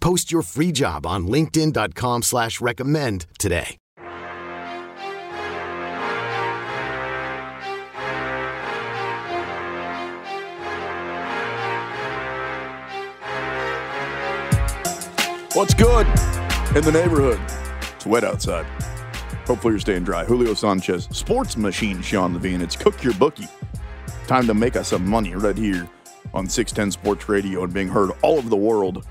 Post your free job on linkedin.com slash recommend today. What's good in the neighborhood? It's wet outside. Hopefully you're staying dry. Julio Sanchez, sports machine, Sean Levine. It's Cook Your Bookie. Time to make us some money right here on 610 Sports Radio and being heard all over the world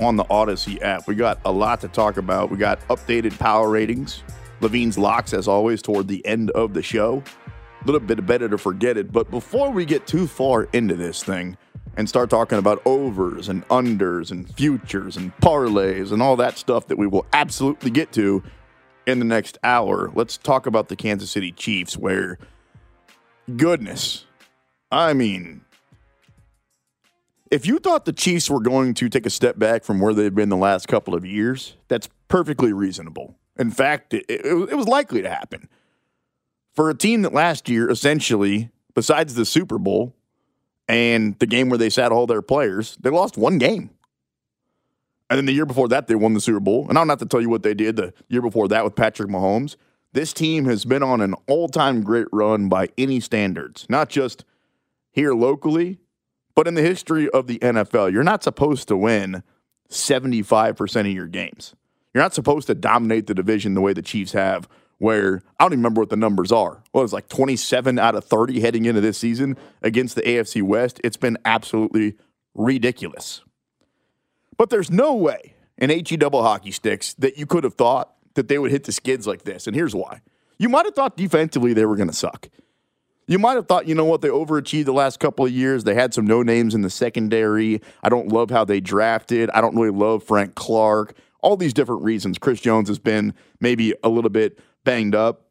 on the Audacy app. We got a lot to talk about. We got updated power ratings. Levine's locks, as always, toward the end of the show. A little bit better to forget it. But before we get too far into this thing and start talking about overs and unders and futures and parlays and all that stuff that we will absolutely get to in the next hour, let's talk about the Kansas City Chiefs, where, goodness, I mean, if you thought the Chiefs were going to take a step back from where they've been the last couple of years, that's perfectly reasonable. In fact, it, it, it was likely to happen. For a team that last year, essentially, besides the Super Bowl and the game where they sat all their players, they lost one game. And then the year before that, they won the Super Bowl. And I don't have to tell you what they did the year before that with Patrick Mahomes. This team has been on an all time great run by any standards, not just here locally, but in the history of the NFL. You're not supposed to win 75% of your games. You're not supposed to dominate the division the way the Chiefs have, where I don't even remember what the numbers are. Well, it's like 27 out of 30 heading into this season against the AFC West. It's been absolutely ridiculous. But there's no way in HE double hockey sticks that you could have thought that they would hit the skids like this. And here's why. You might have thought defensively they were going to suck. You might have thought, you know what, they overachieved the last couple of years. They had some no names in the secondary. I don't love how they drafted. I don't really love Frank Clark. All these different reasons. Chris Jones has been maybe a little bit banged up.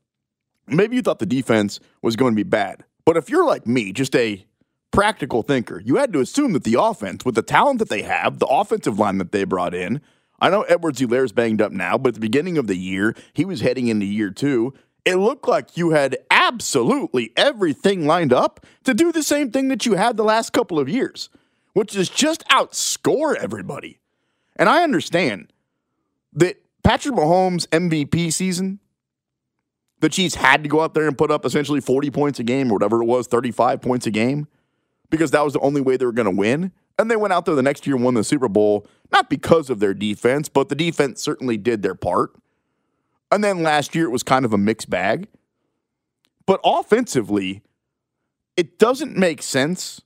Maybe you thought the defense was going to be bad. But if you're like me, just a practical thinker, you had to assume that the offense, with the talent that they have, the offensive line that they brought in, I know Edwards Helaire's banged up now, but at the beginning of the year, he was heading into year two. It looked like you had absolutely everything lined up to do the same thing that you had the last couple of years, which is just outscore everybody. And I understand that Patrick Mahomes' MVP season, the Chiefs had to go out there and put up essentially 40 points a game or whatever it was, 35 points a game, because that was the only way they were going to win. And they went out there the next year and won the Super Bowl, not because of their defense, but the defense certainly did their part. And then last year it was kind of a mixed bag. But offensively, it doesn't make sense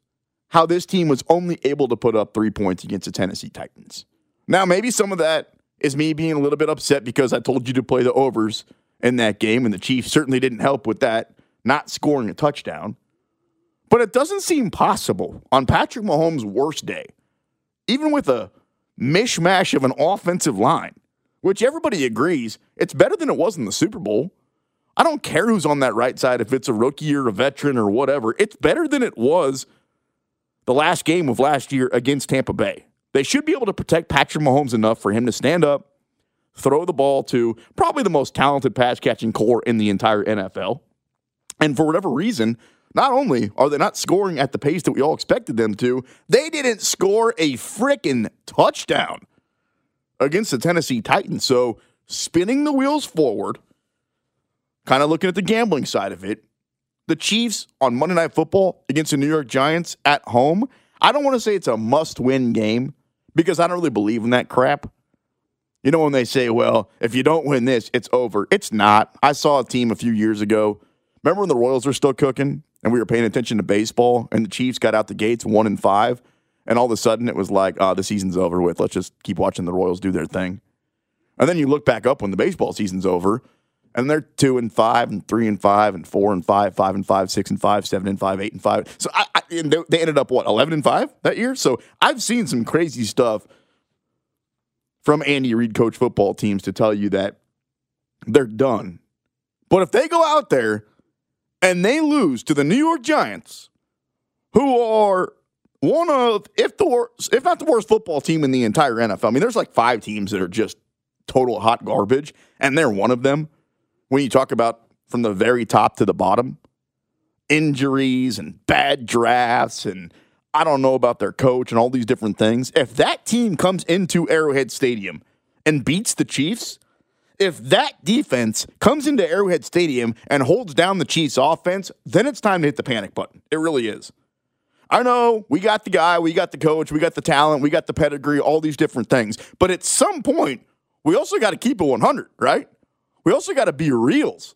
how this team was only able to put up three points against the Tennessee Titans. Now, maybe some of that is me being a little bit upset because I told you to play the overs in that game, and the Chiefs certainly didn't help with that, not scoring a touchdown. But it doesn't seem possible on Patrick Mahomes' worst day, even with a mishmash of an offensive line, which everybody agrees it's better than it was in the Super Bowl. I don't care who's on that right side, if it's a rookie or a veteran or whatever. It's better than it was the last game of last year against Tampa Bay. They should be able to protect Patrick Mahomes enough for him to stand up, throw the ball to probably the most talented pass catching corps in the entire NFL. And for whatever reason, not only are they not scoring at the pace that we all expected them to, they didn't score a freaking touchdown against the Tennessee Titans. So spinning the wheels forward, kind of looking at the gambling side of it, the Chiefs on Monday Night Football against the New York Giants at home. I don't want to say it's a must win game because I don't really believe in that crap. You know, when they say, well, if you don't win this, it's over. It's not. I saw a team a few years ago. Remember when the Royals were still cooking and we were paying attention to baseball and the Chiefs got out the gates one and five? And all of a sudden it was like, oh, the season's over with. Let's just keep watching the Royals do their thing. And then you look back up when the baseball season's over and they're two and five and three and five and four and five, five and five, six and five, seven and five, eight and five. So I, I, they ended up what eleven and five that year. So I've seen some crazy stuff from Andy Reid coach football teams to tell you that they're done. But if they go out there and they lose to the New York Giants, who are one of, if the worst, if not the worst football team in the entire NFL. I mean, there's like five teams that are just total hot garbage, and they're one of them. When you talk about from the very top to the bottom, injuries and bad drafts and I don't know about their coach and all these different things. If that team comes into Arrowhead Stadium and beats the Chiefs, if that defense comes into Arrowhead Stadium and holds down the Chiefs offense, then it's time to hit the panic button. It really is. I know we got the guy, we got the coach, we got the talent, we got the pedigree, all these different things. But at some point, we also got to keep it 100, right? We also got to be reals.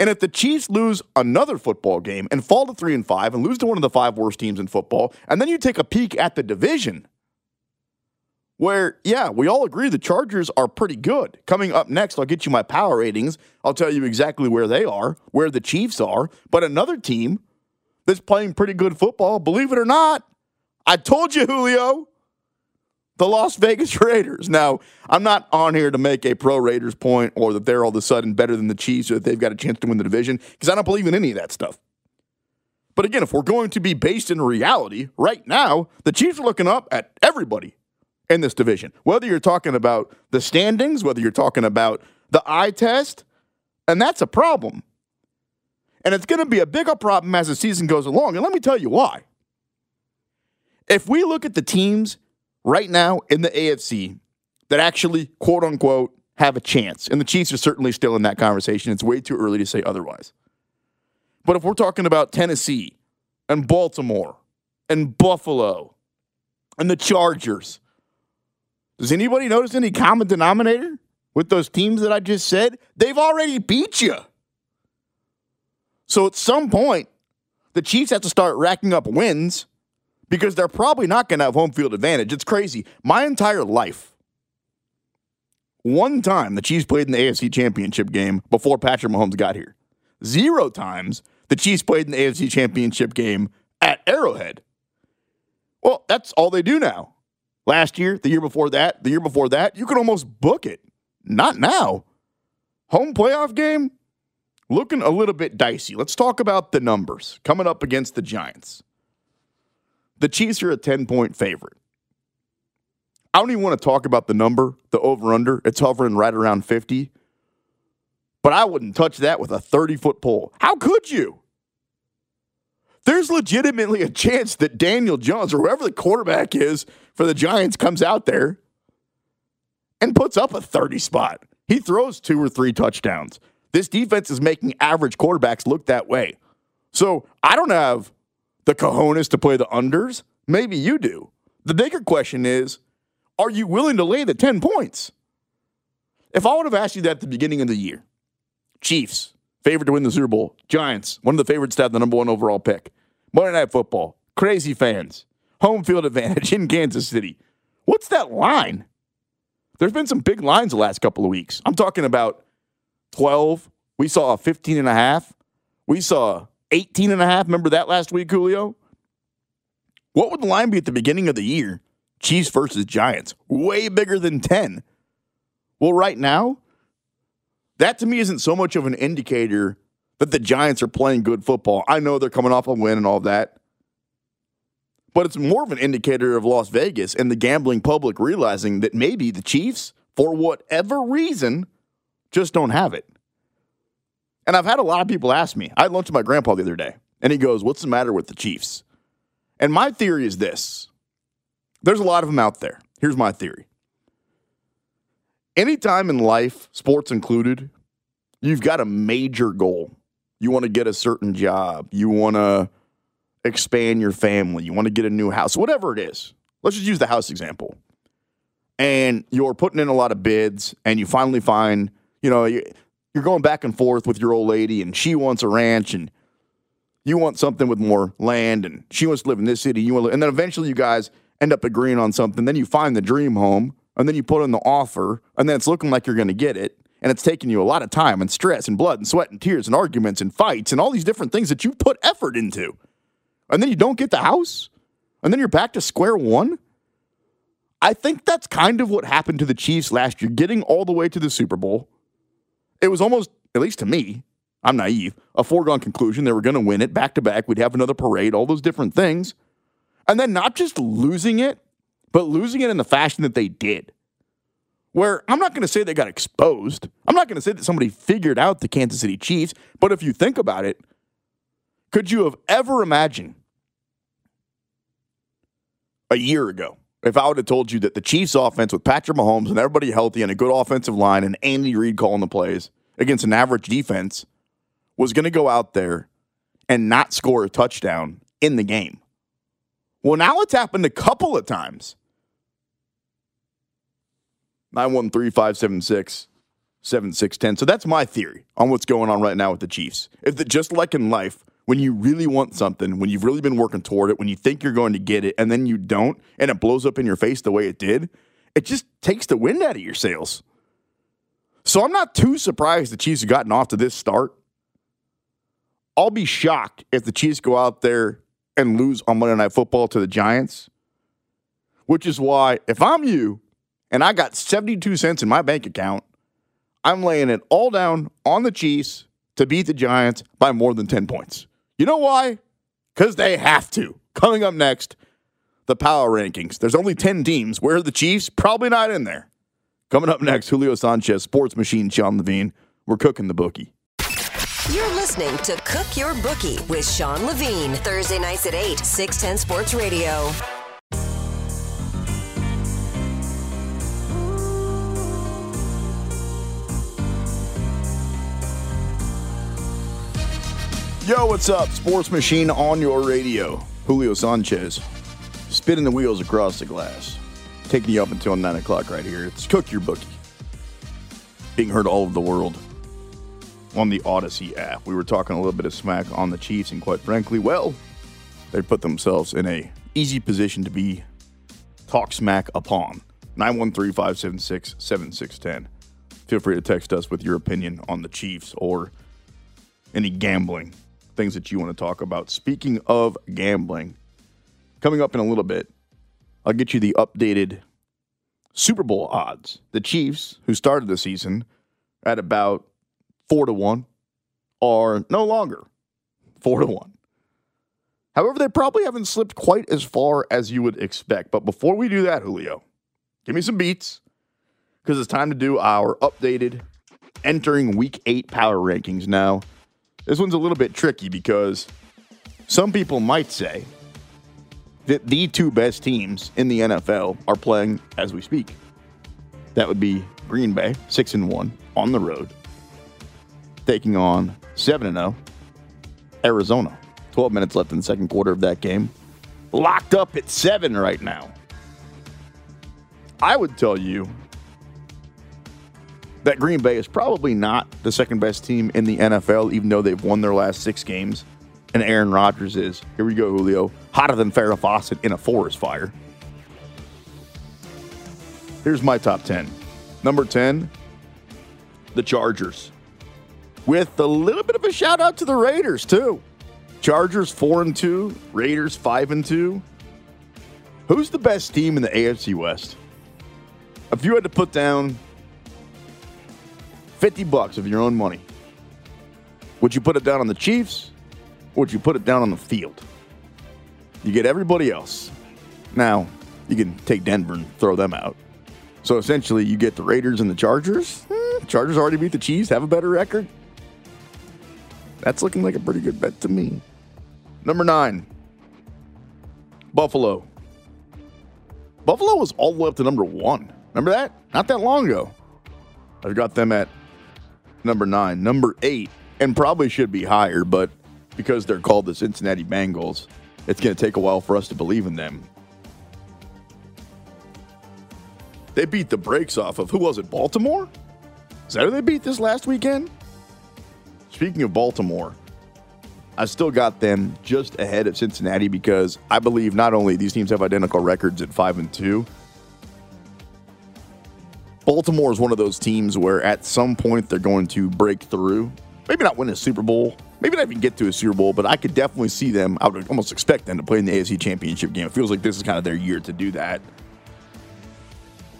And if the Chiefs lose another football game and fall to three and five and lose to one of the five worst teams in football, and then you take a peek at the division, where, yeah, we all agree the Chargers are pretty good. Coming up next, I'll get you my power ratings. I'll tell you exactly where they are, where the Chiefs are. But another team that's playing pretty good football, believe it or not, I told you, Julio, the Las Vegas Raiders. Now, I'm not on here to make a pro Raiders point or that they're all of a sudden better than the Chiefs or that they've got a chance to win the division because I don't believe in any of that stuff. But again, if we're going to be based in reality, right now, the Chiefs are looking up at everybody in this division. Whether you're talking about the standings, whether you're talking about the eye test, and that's a problem. And it's going to be a bigger problem as the season goes along. And let me tell you why. If we look at the teams right now in the AFC that actually, quote unquote, have a chance. And the Chiefs are certainly still in that conversation. It's way too early to say otherwise. But if we're talking about Tennessee and Baltimore and Buffalo and the Chargers, does anybody notice any common denominator with those teams that I just said? They've already beat you. So at some point, the Chiefs have to start racking up wins because they're probably not going to have home field advantage. It's crazy. My entire life, one time the Chiefs played in the AFC Championship game before Patrick Mahomes got here. Zero times the Chiefs played in the AFC Championship game at Arrowhead. Well, that's all they do now. Last year, the year before that, the year before that, you could almost book it. Not now. Home playoff game, looking a little bit dicey. Let's talk about the numbers coming up against the Giants. The Chiefs are a 10 point favorite. I don't even want to talk about the number, the over under. It's hovering right around 50. But I wouldn't touch that with a 30 foot pole. How could you? There's legitimately a chance that Daniel Jones or whoever the quarterback is for the Giants comes out there and puts up a 30 spot. He throws two or three touchdowns. This defense is making average quarterbacks look that way. So I don't have the cojones to play the unders? Maybe you do. The bigger question is are you willing to lay the 10 points? If I would have asked you that at the beginning of the year, Chiefs, favorite to win the Super Bowl, Giants, one of the favorites to have the number one overall pick, Monday Night Football, crazy fans, home field advantage in Kansas City. What's that line? There's been some big lines the last couple of weeks. I'm talking about 12. We saw a 15 and a half. We saw 18 and a half. Remember that last week, Julio? What would the line be at the beginning of the year? Chiefs versus Giants. Way bigger than 10. Well, right now, that to me isn't so much of an indicator that the Giants are playing good football. I know they're coming off a win and all that. But it's more of an indicator of Las Vegas and the gambling public realizing that maybe the Chiefs, for whatever reason, just don't have it. And I've had a lot of people ask me. I had lunch with my grandpa the other day, and he goes, What's the matter with the Chiefs? And my theory is this there's a lot of them out there. Here's my theory. Anytime in life, sports included, you've got a major goal. You want to get a certain job, you want to expand your family, you want to get a new house, whatever it is. Let's just use the house example. and you're putting in a lot of bids, and you finally find, you know, you're going back and forth with your old lady, and she wants a ranch, and you want something with more land, and she wants to live in this city, you want, and then eventually you guys end up agreeing on something. Then you find the dream home, and then you put in the offer, and then it's looking like you're going to get it, and it's taking you a lot of time and stress and blood and sweat and tears and arguments and fights and all these different things that you've put effort into, and then you don't get the house, and then you're back to square one. I think that's kind of what happened to the Chiefs last year, getting all the way to the Super Bowl. It was almost, at least to me, I'm naive, a foregone conclusion. They were going to win it back to back. We'd have another parade, all those different things. And then not just losing it, but losing it in the fashion that they did. Where I'm not going to say they got exposed. I'm not going to say that somebody figured out the Kansas City Chiefs. But if you think about it, could you have ever imagined a year ago if I would have told you that the Chiefs offense with Patrick Mahomes and everybody healthy and a good offensive line and Andy Reid calling the plays against an average defense was going to go out there and not score a touchdown in the game. Well, now it's happened a couple of times. 913 576 7610. So that's my theory on what's going on right now with the Chiefs. If just like in life, when you really want something, when you've really been working toward it, when you think you're going to get it, and then you don't, and it blows up in your face the way it did, it just takes the wind out of your sails. So I'm not too surprised the Chiefs have gotten off to this start. I'll be shocked if the Chiefs go out there and lose on Monday Night Football to the Giants, which is why if I'm you and I got 72 cents in my bank account, I'm laying it all down on the Chiefs to beat the Giants by more than 10 points. You know why? Because they have to. Coming up next, the power rankings. There's only 10 teams. Where are the Chiefs? Probably not in there. Coming up next, Julio Sanchez, Sports Machine, Sean Levine. We're cooking the bookie. You're listening to Cook Your Bookie with Sean Levine. Thursday nights at 8, 610 Sports Radio. Yo, what's up? Sports Machine on your radio. Julio Sanchez spinning the wheels across the glass. Taking you up until 9 o'clock right here. It's Cook Your Bookie. Being heard all over the world on the Audacy app. We were talking a little bit of smack on the Chiefs, and quite frankly, well, they put themselves in a easy position to be talk smack upon. 913 576 7610. Feel free to text us with your opinion on the Chiefs or any gambling things that you want to talk about. Speaking of gambling, coming up in a little bit, I'll get you the updated Super Bowl odds. The Chiefs, who started the season at about four to one, are no longer four to one. However, they probably haven't slipped quite as far as you would expect. But before we do that, Julio, give me some beats because it's time to do our updated entering week eight power rankings. Now, this one's a little bit tricky because some people might say that the two best teams in the NFL are playing as we speak. That would be Green Bay, 6 and 1 on the road, taking on 7 and 0 Arizona. 12 minutes left in the second quarter of that game. Locked up at 7 right now. I would tell you that Green Bay is probably not the second best team in the NFL, even though they've won their last six games. And Aaron Rodgers is, here we go, Julio, hotter than Farrah Fawcett in a forest fire. Here's my top 10. Number 10, the Chargers. With a little bit of a shout out to the Raiders, too. Chargers 4 and 2, Raiders 5 and 2. Who's the best team in the AFC West? If you had to put down 50 bucks of your own money. Would you put it down on the Chiefs or would you put it down on the field? You get everybody else. Now, you can take Denver and throw them out. So essentially, you get the Raiders and the Chargers. Hmm, Chargers already beat the Chiefs, have a better record. That's looking like a pretty good bet to me. Number nine, Buffalo. Buffalo was all the way up to number one. Remember that? Not that long ago. I've got them at number nine. Number eight, and probably should be higher, but because they're called the Cincinnati Bengals, it's going to take a while for us to believe in them. They beat the brakes off of who was it? Baltimore? Is that who they beat this last weekend? Speaking of Baltimore, I still got them just ahead of Cincinnati because I believe not only these teams have identical records at five and two. Baltimore is one of those teams where at some point they're going to break through. Maybe not win a Super Bowl, maybe not even get to a Super Bowl, but I could definitely see them. I would almost expect them to play in the AFC Championship game. It feels like this is kind of their year to do that.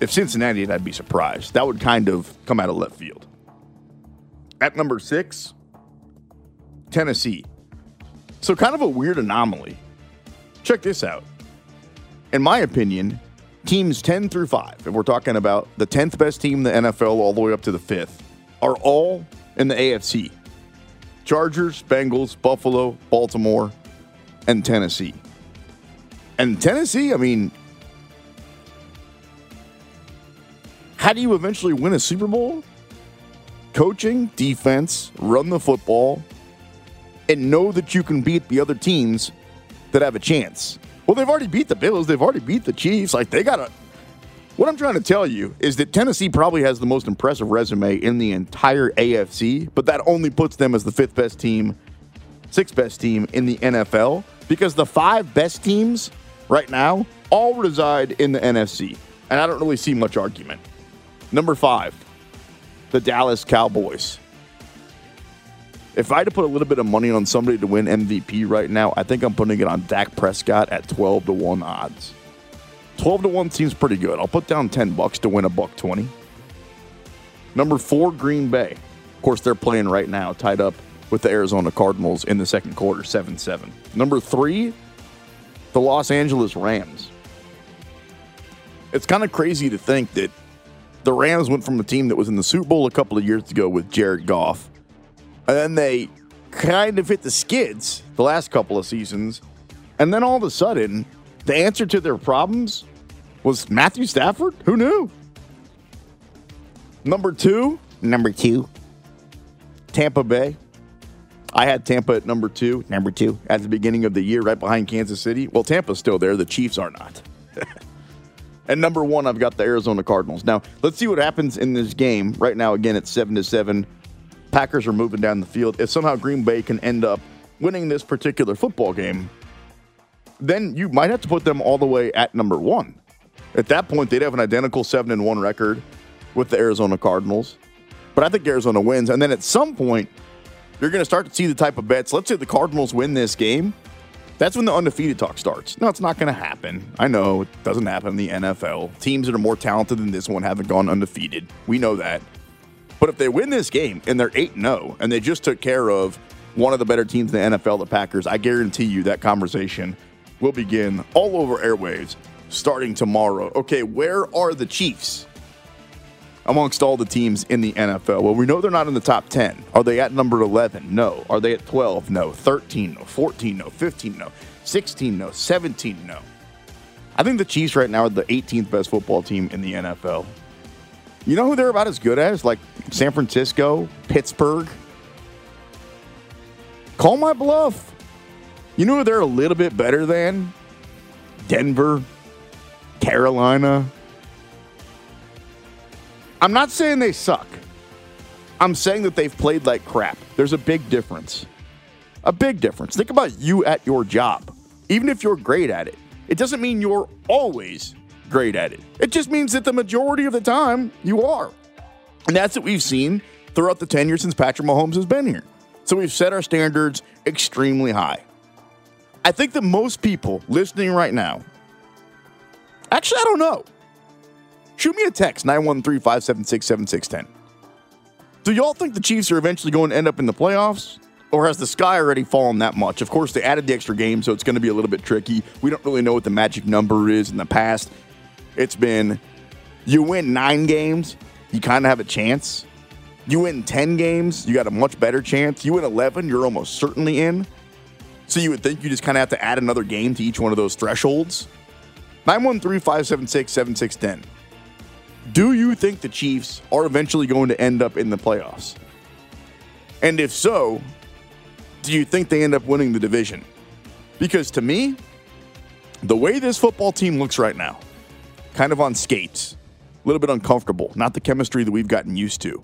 If Cincinnati I'd be surprised. That would kind of come out of left field. At number six, Tennessee. So, kind of a weird anomaly. Check this out. In my opinion, teams 10 through 5, if we're talking about the 10th best team in the NFL all the way up to the 5th, are all in the AFC Chargers, Bengals, Buffalo, Baltimore, and Tennessee. And Tennessee, I mean, how do you eventually win a Super Bowl? Coaching, defense, run the football, and know that you can beat the other teams that have a chance. Well, they've already beat the Bills. They've already beat the Chiefs. Like, they got to. What I'm trying to tell you is that Tennessee probably has the most impressive resume in the entire AFC, but that only puts them as the fifth best team, sixth best team in the NFL because the five best teams right now all reside in the NFC. And I don't really see much argument. Number five, the Dallas Cowboys. If I had to put a little bit of money on somebody to win MVP right now, I think I'm putting it on Dak Prescott at 12 to 1 odds. 12 to 1 seems pretty good. I'll put down 10 bucks to win a buck 20. Number 4 Green Bay. Of course, they're playing right now tied up with the Arizona Cardinals in the second quarter 7-7. Number 3 the Los Angeles Rams. It's kind of crazy to think that the Rams went from a team that was in the Super Bowl a couple of years ago with Jared Goff and then they kind of hit the skids the last couple of seasons. And then all of a sudden, the answer to their problems was Matthew Stafford? Who knew? Number two, number two, Tampa Bay. I had Tampa at number two, number two, at the beginning of the year, right behind Kansas City. Well, Tampa's still there. The Chiefs are not. and number one, I've got the Arizona Cardinals. Now, let's see what happens in this game. Right now, again, it's seven to seven. Packers are moving down the field. If somehow Green Bay can end up winning this particular football game, then you might have to put them all the way at number one. At that point, they'd have an identical seven and one record with the Arizona Cardinals. But I think Arizona wins. And then at some point, you're going to start to see the type of bets. Let's say the Cardinals win this game. That's when the undefeated talk starts. No, it's not going to happen. I know it doesn't happen in the NFL. Teams that are more talented than this one haven't gone undefeated. We know that. But if they win this game and they're 8 0 and they just took care of one of the better teams in the NFL, the Packers, I guarantee you that conversation will begin all over airwaves starting tomorrow. Okay, where are the Chiefs amongst all the teams in the NFL? Well, we know they're not in the top 10. Are they at number 11? No. Are they at 12? No. 13? No. 14? No. 15? No. 16? No. 17? No. I think the Chiefs right now are the 18th best football team in the NFL. You know who they're about as good as? Like San Francisco, Pittsburgh. Call my bluff. You know who they're a little bit better than? Denver, Carolina. I'm not saying they suck. I'm saying that they've played like crap. There's a big difference. A big difference. Think about you at your job. Even if you're great at it, it doesn't mean you're always great at it. It just means that the majority of the time you are. And that's what we've seen throughout the tenure since Patrick Mahomes has been here. So we've set our standards extremely high. I think that most people listening right now, actually, I don't know. Shoot me a text 913 576 7610. Do y'all think the Chiefs are eventually going to end up in the playoffs? Or has the sky already fallen that much? Of course, they added the extra game, so it's going to be a little bit tricky. We don't really know what the magic number is in the past. It's been you win nine games, you kind of have a chance. You win 10 games, you got a much better chance. You win 11, you're almost certainly in. So you would think you just kind of have to add another game to each one of those thresholds. 913 576 7610. Do you think the Chiefs are eventually going to end up in the playoffs? And if so, do you think they end up winning the division? Because to me, the way this football team looks right now, kind of on skates. A little bit uncomfortable, not the chemistry that we've gotten used to.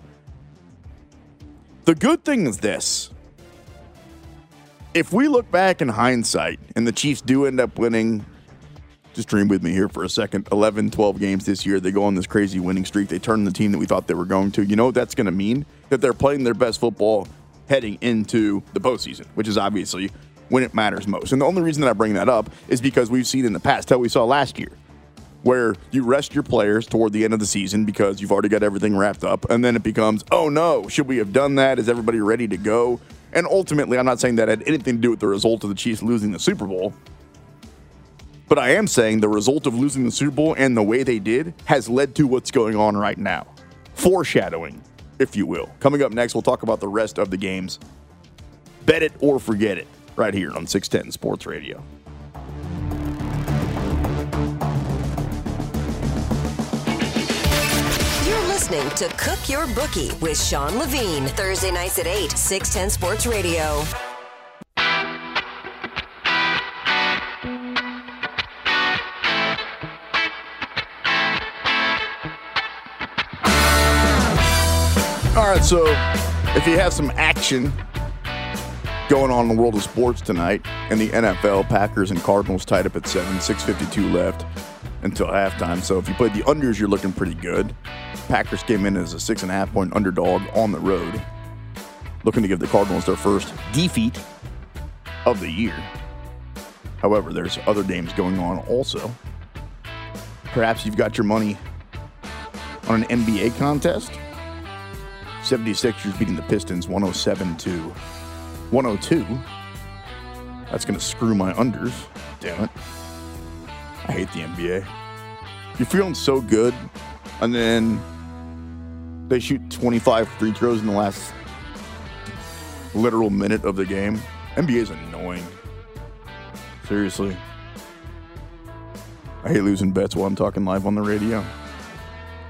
The good thing is this. If we look back in hindsight and the Chiefs do end up winning, just dream with me here for a second 11, 12 games this year, they go on this crazy winning streak, they turn the team that we thought they were going to. You know what that's going to mean? That they're playing their best football heading into the postseason, which is obviously when it matters most. And the only reason that I bring that up is because we've seen in the past how we saw last year, where you rest your players toward the end of the season because you've already got everything wrapped up, and then it becomes, oh no, should we have done that? Is everybody ready to go? And ultimately, I'm not saying that had anything to do with the result of the Chiefs losing the Super Bowl. But I am saying the result of losing the Super Bowl and the way they did has led to what's going on right now. Foreshadowing, if you will. Coming up next, we'll talk about the rest of the games. Bet it or forget it right here on 610 Sports Radio. Listening to Cook Your Bookie with Sean Levine. Thursday nights at 8, 610 Sports Radio. All right, so if you have some action going on in the world of sports tonight in the NFL, Packers and Cardinals tied up at seven, 652 left until halftime. So if you played the unders, you're looking pretty good. Packers came in as a six and a half point underdog on the road, looking to give the Cardinals their first defeat of the year. However, there's other games going on also. Perhaps you've got your money on an NBA contest. 76ers beating the Pistons 107 to 102. That's going to screw my unders. Damn it. I hate the NBA. You're feeling so good, and then they shoot 25 free throws in the last literal minute of the game. NBA is annoying. Seriously. I hate losing bets while I'm talking live on the radio.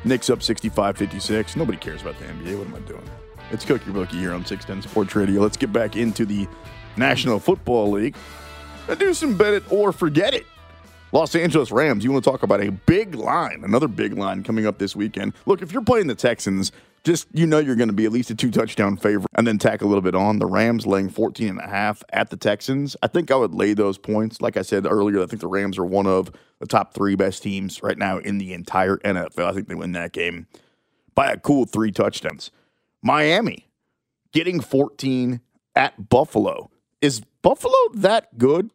Knicks up 65 56. Nobody cares about the NBA. What am I doing? It's Cookie Bookie here on 610 Sports Radio. Let's get back into the National Football League and do some bet it or forget it. Los Angeles Rams, you want to talk about a big line, another big line coming up this weekend. Look, if you're playing the Texans, just you know you're going to be at least a two touchdown favorite and then tack a little bit on. The Rams laying 14 and a half at the Texans. I think I would lay those points. Like I said earlier, I think the Rams are one of the top three best teams right now in the entire NFL. I think they win that game by a cool three touchdowns. Miami getting 14 at Buffalo. Is Buffalo that good?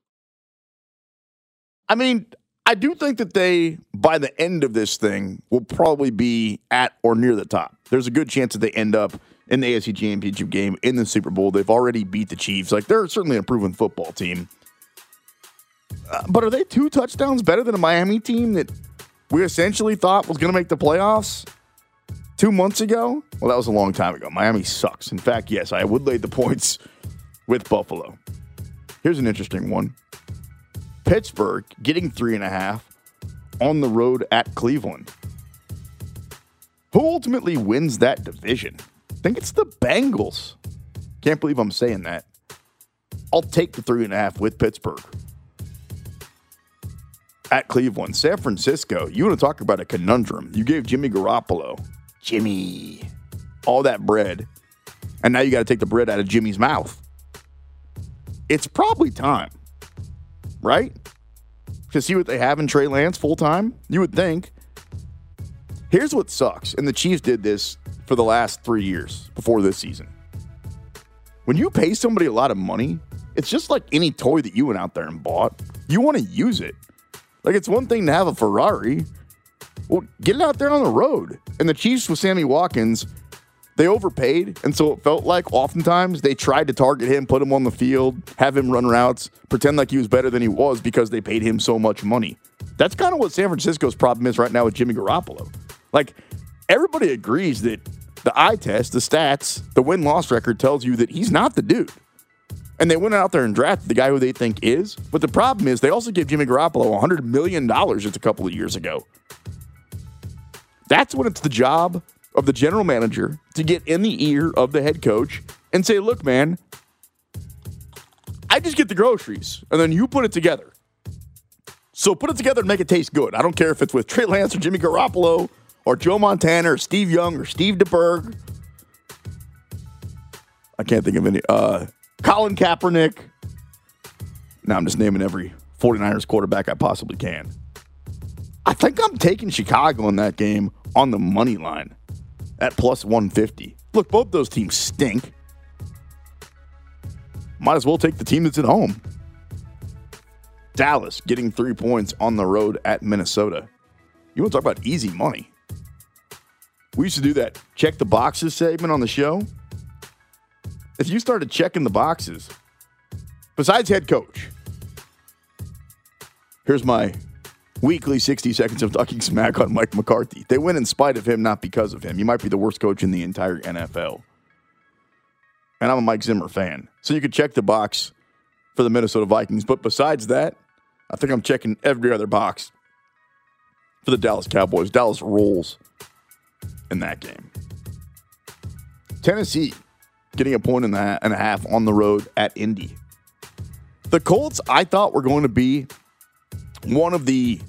I mean, I do think that they, by the end of this thing, will probably be at or near the top. There's a good chance that they end up in the AFC Championship game in the Super Bowl. They've already beat the Chiefs. Like, they're certainly a proven football team. Uh, but are they two touchdowns better than a Miami team that we essentially thought was going to make the playoffs two months ago? Well, that was a long time ago. Miami sucks. In fact, yes, I would lay the points with Buffalo. Here's an interesting one. Pittsburgh getting three and a half on the road at Cleveland. Who ultimately wins that division? I think it's the Bengals. Can't believe I'm saying that. I'll take the three and a half with Pittsburgh. At Cleveland, San Francisco, you want to talk about a conundrum. You gave Jimmy Garoppolo, Jimmy, all that bread, and now you got to take the bread out of Jimmy's mouth. It's probably time right? To see what they have in Trey Lance full time? You would think. Here's what sucks, and the Chiefs did this for the last three years before this season. When you pay somebody a lot of money, it's just like any toy that you went out there and bought. You want to use it. Like it's one thing to have a Ferrari. Well, get it out there on the road. And the Chiefs with Sammy Watkins they overpaid, and so it felt like oftentimes they tried to target him, put him on the field, have him run routes, pretend like he was better than he was because they paid him so much money. That's kind of what San Francisco's problem is right now with Jimmy Garoppolo. Like everybody agrees that the eye test, the stats, the win loss record tells you that he's not the dude. And they went out there and drafted the guy who they think is. But the problem is they also gave Jimmy Garoppolo $100 million just a couple of years ago. That's when it's the job of the general manager to get in the ear of the head coach and say, look, man, I just get the groceries and then you put it together. So put it together and make it taste good. I don't care if it's with Trey Lance or Jimmy Garoppolo or Joe Montana or Steve Young or Steve DeBerg. I can't think of any. Uh, Colin Kaepernick. Now I'm just naming every 49ers quarterback I possibly can. I think I'm taking Chicago in that game on the money line at plus 150. Look, both those teams stink. Might as well take the team that's at home. Dallas getting three points on the road at Minnesota. You want to talk about easy money? We used to do that check the boxes segment on the show. If you started checking the boxes, besides head coach, here's my weekly 60 seconds of talking smack on Mike McCarthy. They win in spite of him, not because of him. He might be the worst coach in the entire NFL. And I'm a Mike Zimmer fan. So you could check the box for the Minnesota Vikings. But besides that, I think I'm checking every other box for the Dallas Cowboys. Dallas rolls in that game. Tennessee getting a point and a half on the road at Indy. The Colts, I thought were going to be one of the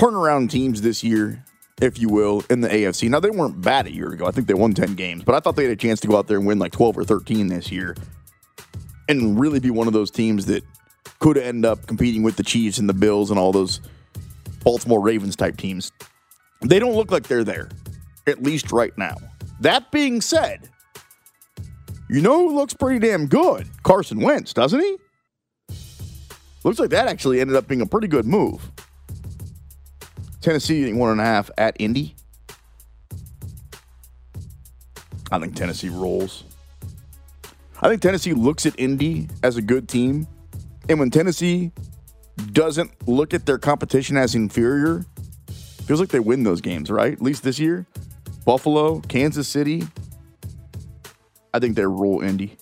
turnaround teams this year, if you will, in the AFC. Now, they weren't bad a year ago. I think they won 10 games, but I thought they had a chance to go out there and win like 12 or 13 this year and really be one of those teams that could end up competing with the Chiefs and the Bills and all those Baltimore Ravens type teams. They don't look like they're there, at least right now. That being said, you know who looks pretty damn good? Carson Wentz, doesn't he? Looks like that actually ended up being a pretty good move. Tennessee getting one and a half at Indy. I think Tennessee rolls. I think Tennessee looks at Indy as a good team. And when Tennessee doesn't look at their competition as inferior, feels like they win those games, right? At least this year. Buffalo, Kansas City. I think they roll Indy.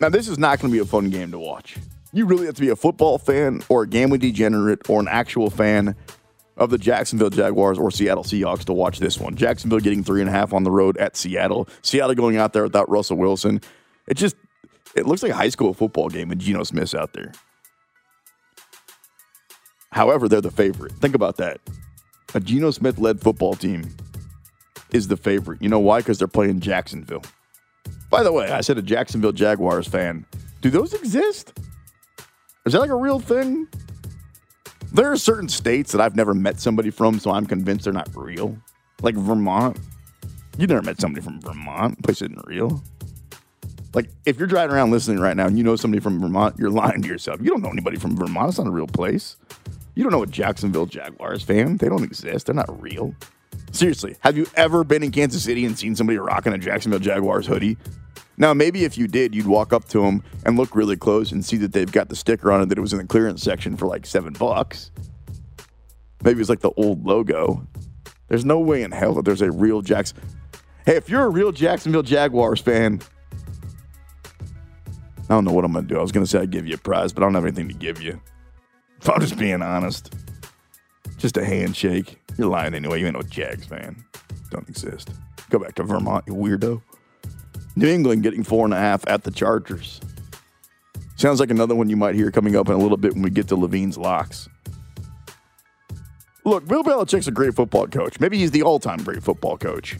Now, this is not going to be a fun game to watch. You really have to be a football fan or a gambling degenerate or an actual fan of the Jacksonville Jaguars or Seattle Seahawks to watch this one. Jacksonville getting three and a half on the road at Seattle. Seattle going out there without Russell Wilson. It just it looks like a high school football game with Geno Smith's out there. However, they're the favorite. Think about that. A Geno Smith led football team is the favorite. You know why? Because they're playing Jacksonville. By the way, I said a Jacksonville Jaguars fan. Do those exist? Is that like a real thing? There are certain states that I've never met somebody from, so I'm convinced they're not real. Like Vermont. You never met somebody from Vermont. Place isn't real. Like, if you're driving around listening right now and you know somebody from Vermont, you're lying to yourself. You don't know anybody from Vermont. It's not a real place. You don't know a Jacksonville Jaguars fan. They don't exist. They're not real. Seriously, have you ever been in Kansas City and seen somebody rocking a Jacksonville Jaguars hoodie? Now, maybe if you did, you'd walk up to them and look really close and see that they've got the sticker on it that it was in the clearance section for like seven bucks. Maybe it's like the old logo. There's no way in hell that there's a real Jacks. Hey, if you're a real Jacksonville Jaguars fan, I don't know what I'm going to do. I was going to say I'd give you a prize, but I don't have anything to give you. If I'm just being honest, just a handshake. You're lying anyway. You ain't no Jags fan. Don't exist. Go back to Vermont, you weirdo. New England getting four and a half at the Chargers. Sounds like another one you might hear coming up in a little bit when we get to Levine's locks. Look, Bill Belichick's a great football coach. Maybe he's the all time great football coach.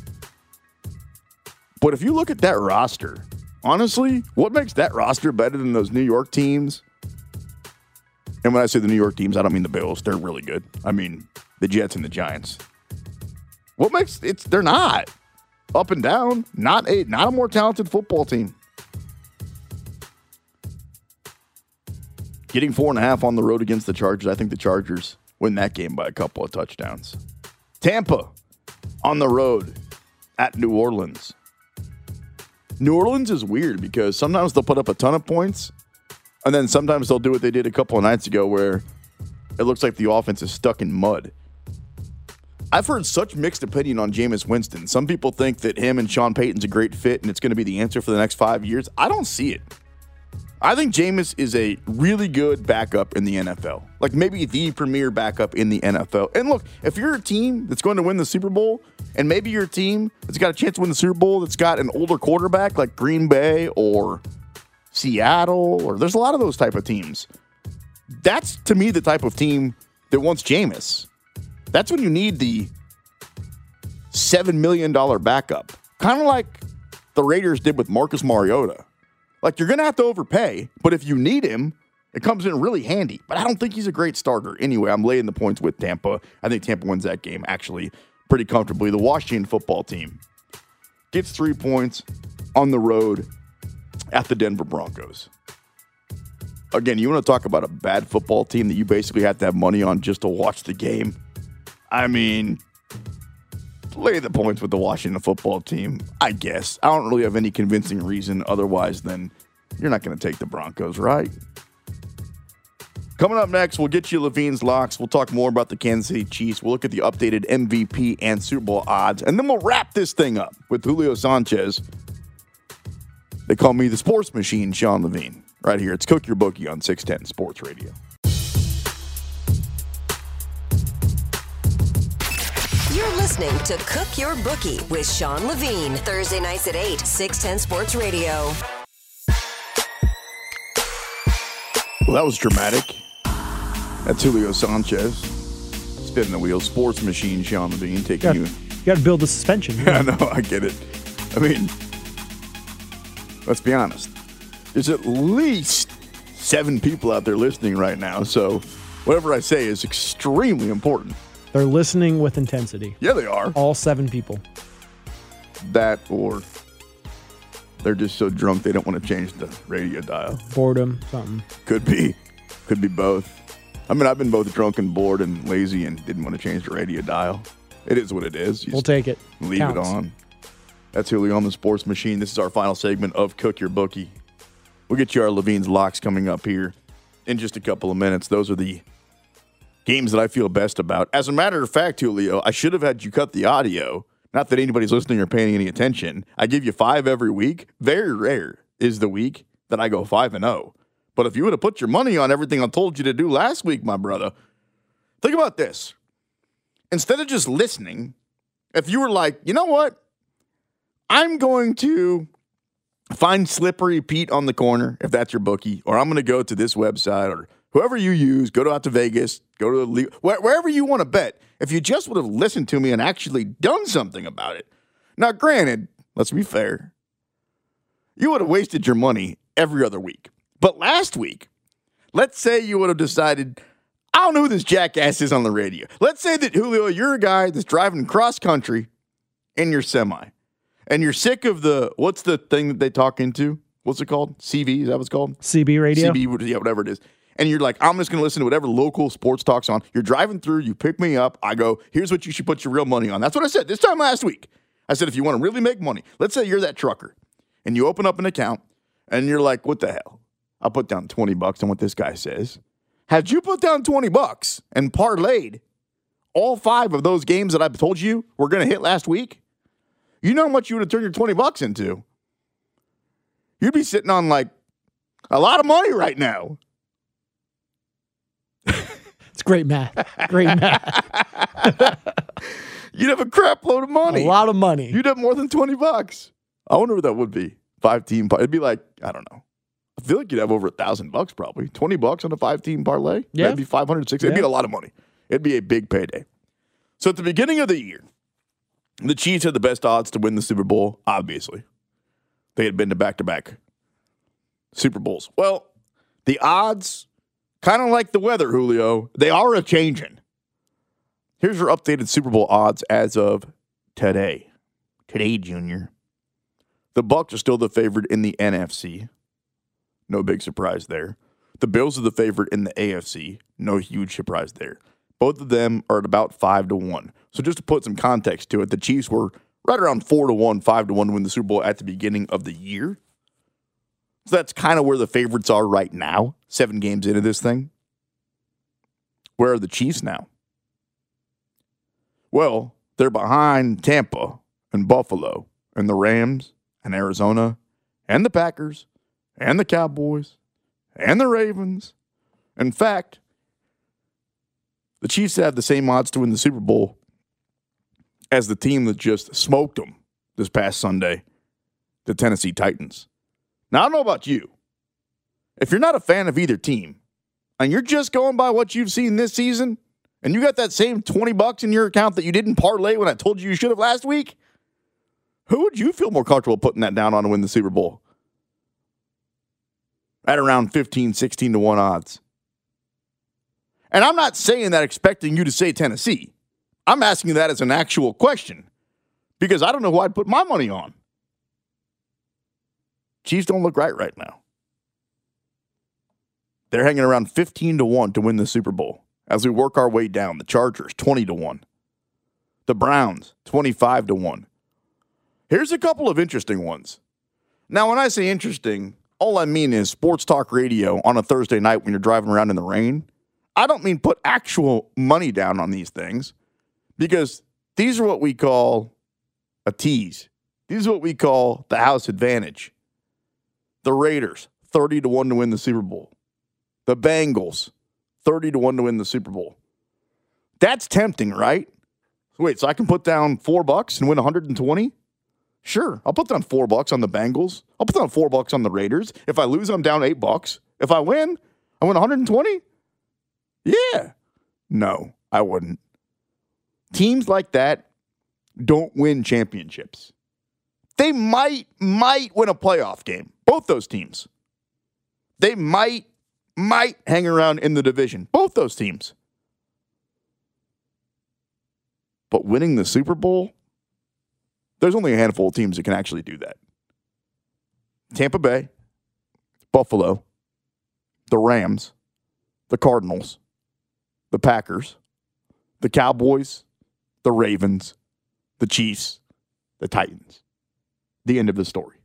But if you look at that roster, honestly, what makes that roster better than those New York teams? And when I say the New York teams, I don't mean the Bills. They're really good. I mean the Jets and the Giants. What makes it's they're not up and down, not a not a more talented football team. Getting four and a half on the road against the Chargers, I think the Chargers win that game by a couple of touchdowns. Tampa on the road at New Orleans. New Orleans is weird because sometimes they'll put up a ton of points, and then sometimes they'll do what they did a couple of nights ago where it looks like the offense is stuck in mud. I've heard such mixed opinion on Jameis Winston. Some people think that him and Sean Payton's a great fit and it's going to be the answer for the next five years. I don't see it. I think Jameis is a really good backup in the NFL. Like maybe the premier backup in the NFL. And look, if you're a team that's going to win the Super Bowl, and maybe you're team that's got a chance to win the Super Bowl that's got an older quarterback like Green Bay or Seattle, or there's a lot of those type of teams. That's to me the type of team that wants Jameis. That's when you need the $7 million backup. Kind of like the Raiders did with Marcus Mariota. Like, you're going to have to overpay, but if you need him, it comes in really handy. But I don't think he's a great starter. Anyway, I'm laying the points with Tampa. I think Tampa wins that game actually pretty comfortably. The Washington football team gets three points on the road at the Denver Broncos. Again, you want to talk about a bad football team that you basically have to have money on just to watch the game? I mean, lay the points with the Washington football team, I guess. I don't really have any convincing reason otherwise than you're not going to take the Broncos, right? Coming up next, we'll get you Levine's locks. We'll talk more about the Kansas City Chiefs. We'll look at the updated MVP and Super Bowl odds. And then we'll wrap this thing up with Julio Sanchez. They call me the sports machine, Sean Levine. Right here. It's Cook Your Bookie on 610 Sports Radio. Listening to Cook Your Bookie with Sean Levine. Thursday nights at 8, 610 Sports Radio. Well, that was dramatic. That's Julio Sanchez. Spinning the wheel. Sports machine, Sean Levine, taking Got, you. you got to build the suspension. Yeah, no, I get it. I mean, let's be honest. There's at least seven people out there listening right now. So whatever I say is extremely important. They're listening with intensity. Yeah, they are. All seven people. That or they're just so drunk they don't want to change the radio dial. Boredom, something. Could be. Could be both. I mean, I've been both drunk and bored and lazy and didn't want to change the radio dial. It is what it is. You We'll take it. leave Counts. it on. That's Julio on the Sports Machine. This is our final segment of Cook Your Bookie. We'll get you our Levine's locks coming up here in just a couple of minutes. Those are the games that I feel best about. As a matter of fact, Julio, I should have had you cut the audio. Not that anybody's listening or paying any attention. I give you five every week. Very rare is the week that I go five and zero. But if you would have put your money on everything I told you to do last week, my brother, think about this. Instead of just listening, if you were like, you know what, I'm going to find Slippery Pete on the corner, if that's your bookie, or I'm going to go to this website or whoever you use, go to out to Vegas, go to the wherever you want to bet. If you just would have listened to me and actually done something about it. Now, granted, let's be fair, you would have wasted your money every other week. But last week, let's say you would have decided, I don't know who this jackass is on the radio. Let's say that Julio, you're a guy that's driving cross country in your semi, and you're sick of the what's the thing that they talk into? What's it called? CV? Is that what it's called? CB radio. CB, yeah, whatever it is. And you're like, I'm just going to listen to whatever local sports talks on. You're driving through, you pick me up. I go, here's what you should put your real money on. That's what I said this time last week. I said, if you want to really make money, let's say you're that trucker and you open up an account and you're like, what the hell? I'll put down 20 bucks on what this guy says. Had you put down 20 bucks and parlayed all five of those games that I told you were going to hit last week, you know how much you would have turned your 20 bucks into? You'd be sitting on like a lot of money right now. Great math. Great math. You'd have a crap load of money. A lot of money. You'd have more than 20 bucks. I wonder what that would be. Five team par- It'd be like, I don't know. I feel like you'd have over a thousand bucks probably. 20 bucks on a five team parlay? Yeah. That'd be 500, 600. It'd be a lot of money. It'd be a big payday. So at the beginning of the year, the Chiefs had the best odds to win the Super Bowl, obviously. They had been to back to back Super Bowls. Well, the odds, kind of like the weather, Julio, they are a changing. Here's your updated Super Bowl odds as of today. Today, Junior. The Bucs are still the favorite in the NFC. No big surprise there. The Bills are the favorite in the AFC. No huge surprise there. Both of them are at about five to one. So just to put some context to it, the Chiefs were right around four to one, five to one to win the Super Bowl at the beginning of the year. So that's kind of where the favorites are right now, seven games into this thing. Where are the Chiefs now? Well, they're behind Tampa and Buffalo and the Rams and Arizona and the Packers and the Cowboys and the Ravens. In fact, the Chiefs have the same odds to win the Super Bowl as the team that just smoked them this past Sunday, the Tennessee Titans. Now, I don't know about you. If you're not a fan of either team and you're just going by what you've seen this season and you got that same 20 bucks in your account that you didn't parlay when I told you you should have last week, who would you feel more comfortable putting that down on to win the Super Bowl? At around 15, 16 to 1 odds. And I'm not saying that expecting you to say Tennessee. I'm asking that as an actual question because I don't know who I'd put my money on. Chiefs don't look right right now. They're hanging around 15 to 1 to win the Super Bowl. As we work our way down, the Chargers 20 to 1. The Browns 25 to 1. Here's a couple of interesting ones. Now, when I say interesting, all I mean is sports talk radio on a Thursday night when you're driving around in the rain. I don't mean put actual money down on these things because these are what we call a tease. These are what we call the house advantage. The Raiders, 30 to 1 to win the Super Bowl. The Bengals, 30 to 1 to win the Super Bowl. That's tempting, right? Wait, so I can put down four bucks and win 120? Sure, I'll put down four bucks on the Bengals. I'll put down four bucks on the Raiders. If I lose, I'm down eight bucks. If I win, I win 120? Yeah. No, I wouldn't. Teams like that don't win championships. They might, might win a playoff game. Both those teams. They might, might hang around in the division. Both those teams. But winning the Super Bowl, there's only a handful of teams that can actually do that. Tampa Bay, Buffalo, the Rams, the Cardinals, the Packers, the Cowboys, the Ravens, the Chiefs, the Titans. The end of the story.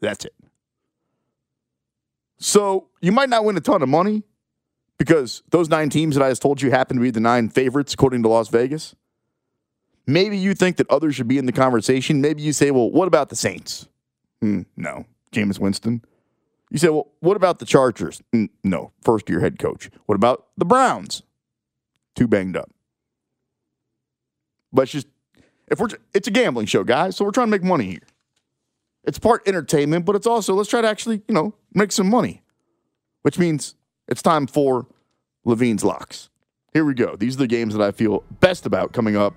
That's it. So you might not win a ton of money because those nine teams that I just told you happen to be the nine favorites according to Las Vegas. Maybe you think that others should be in the conversation. Maybe you say, well, what about the Saints? Hmm, no, Jameis Winston. You say, well, what about the Chargers? Mm, no, first year head coach. What about the Browns? Too banged up. Let's just, if we're, it's a gambling show, guys, so we're trying to make money here. It's part entertainment, but it's also, let's try to actually, you know, make some money, which means it's time for Levine's Locks. Here we go. These are the games that I feel best about coming up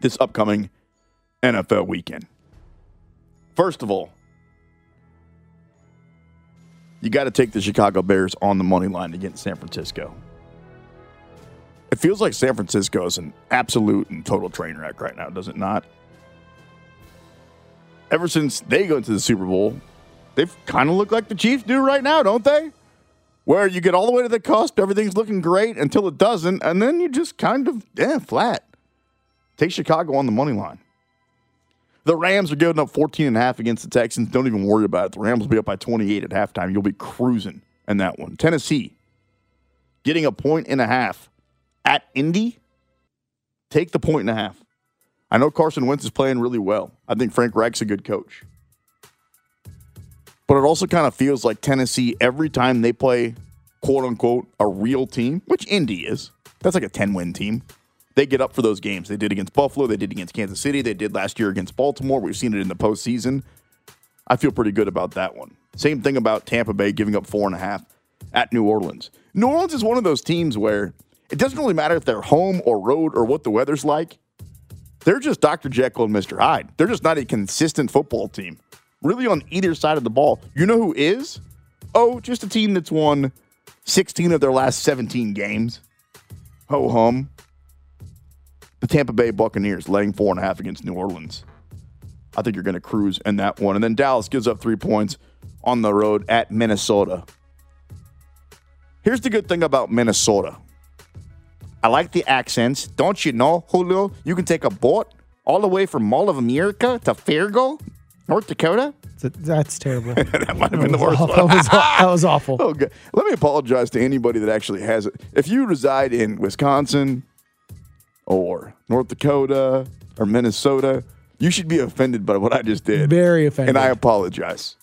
this upcoming NFL weekend. First of all, you got to take the Chicago Bears on the money line against San Francisco. It feels like San Francisco is an absolute and total train wreck right now, does it not? Ever since they go into the Super Bowl, they've kind of looked like the Chiefs do right now, don't they? Where you get all the way to the cusp, everything's looking great until it doesn't, and then you just kind of, yeah, flat. Take Chicago on the money line. The Rams are giving up 14 and a half against the Texans. Don't even worry about it. The Rams will be up by 28 at halftime. You'll be cruising in that one. Tennessee getting a point and a half at Indy. Take the point and a half. I know Carson Wentz is playing really well. I think Frank Reich's a good coach. But it also kind of feels like Tennessee, every time they play, quote unquote, a real team, which Indy is, that's like a 10 win team they get up for those games. They did against Buffalo, they did against Kansas City, they did last year against Baltimore. We've seen it in the postseason. I feel pretty good about that one. Same thing about Tampa Bay giving up four and a half at New Orleans. New Orleans is one of those teams where it doesn't really matter if they're home or road or what the weather's like. They're just Dr. Jekyll and Mr. Hyde. They're just not a consistent football team, really on either side of the ball. You know who is? Oh, just a team that's won 16 of their last 17 games. Ho hum the Tampa Bay Buccaneers laying four and a half against New Orleans. I think you're going to cruise in that one. And then Dallas gives up three points on the road at Minnesota. Here's the good thing about Minnesota. I like the accents. Don't you know, Julio? You can take a boat all the way from Mall of America to Fargo, North Dakota. That's terrible. that might have been the worst That one. was, that was awful. Oh, God. Let me apologize to anybody that actually has it. If you reside in Wisconsin or North Dakota or Minnesota, you should be offended by what I just did. Very offended. And I apologize.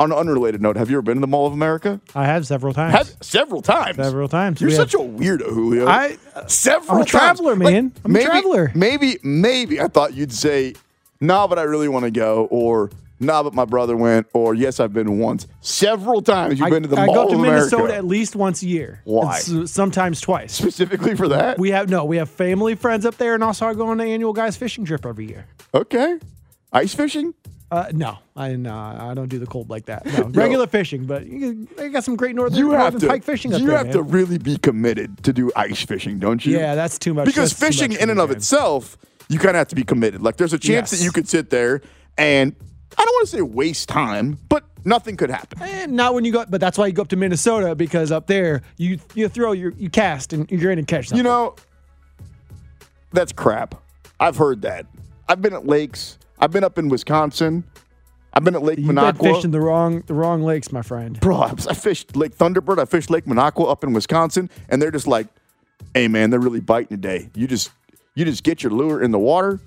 On an unrelated note, have you ever been to the Mall of America? I have several times. Have, several times. Several times. You're We such have- a weirdo, Julio. I- several I'm a times. traveler, man. I'm a maybe, traveler. Maybe, maybe I thought you'd say, "No, but I really want to go," or nah, but my brother went, or yes, I've been once. Several times you've I, been to the I Mall of America. I go to Minnesota America. at least once a year. Why? Sometimes twice. Specifically for that? We have no, we have family friends up there, and also I go on an annual guys fishing trip every year. okay. Ice fishing? Uh, no, I no, I don't do the cold like that. No, regular fishing, but you, I got some great northern, You have northern to. pike fishing up you there. have to really be committed to do ice fishing, don't you? Yeah, that's too much. because That's fishing much in and of man. itself, you kind of have to be committed. Like there's a chance that you could sit there and I don't want to say waste time, but nothing could happen. Eh, not when you go, but that's why you go up to Minnesota because up there you you throw your you cast and you're going to catch something. You know, that's crap. I've heard that. I've been at lakes. I've been up in Wisconsin. I've been at Lake You've been fishing the wrong the wrong lakes, my friend. Bro, I, I fished Lake Thunderbird. I fished Lake Minocqua up in Wisconsin, and they're just like, "Hey, man, they're really biting today. You just, you just get your lure in the water,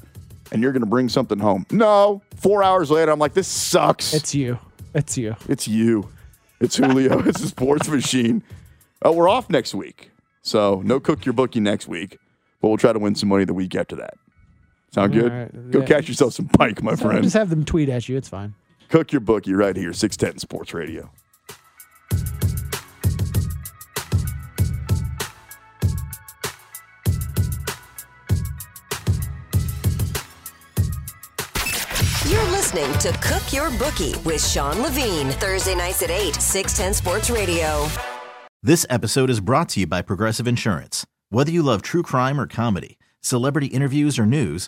and you're gonna bring something home." No, four hours later, I'm like, "This sucks." It's you. It's you. It's you. It's Julio. it's a sports machine. Oh, we're off next week, so no cook your bookie next week, but we'll try to win some money the week after that. Sound good? All right. Go Yeah. catch yourself some pike, my So friend. just have them tweet at you. It's fine. Cook your bookie right here, 610 Sports Radio. You're listening to Cook Your Bookie with Sean Levine. Thursday nights at 8, 610 Sports Radio. This episode is brought to you by Progressive Insurance. Whether you love true crime or comedy, celebrity interviews or news,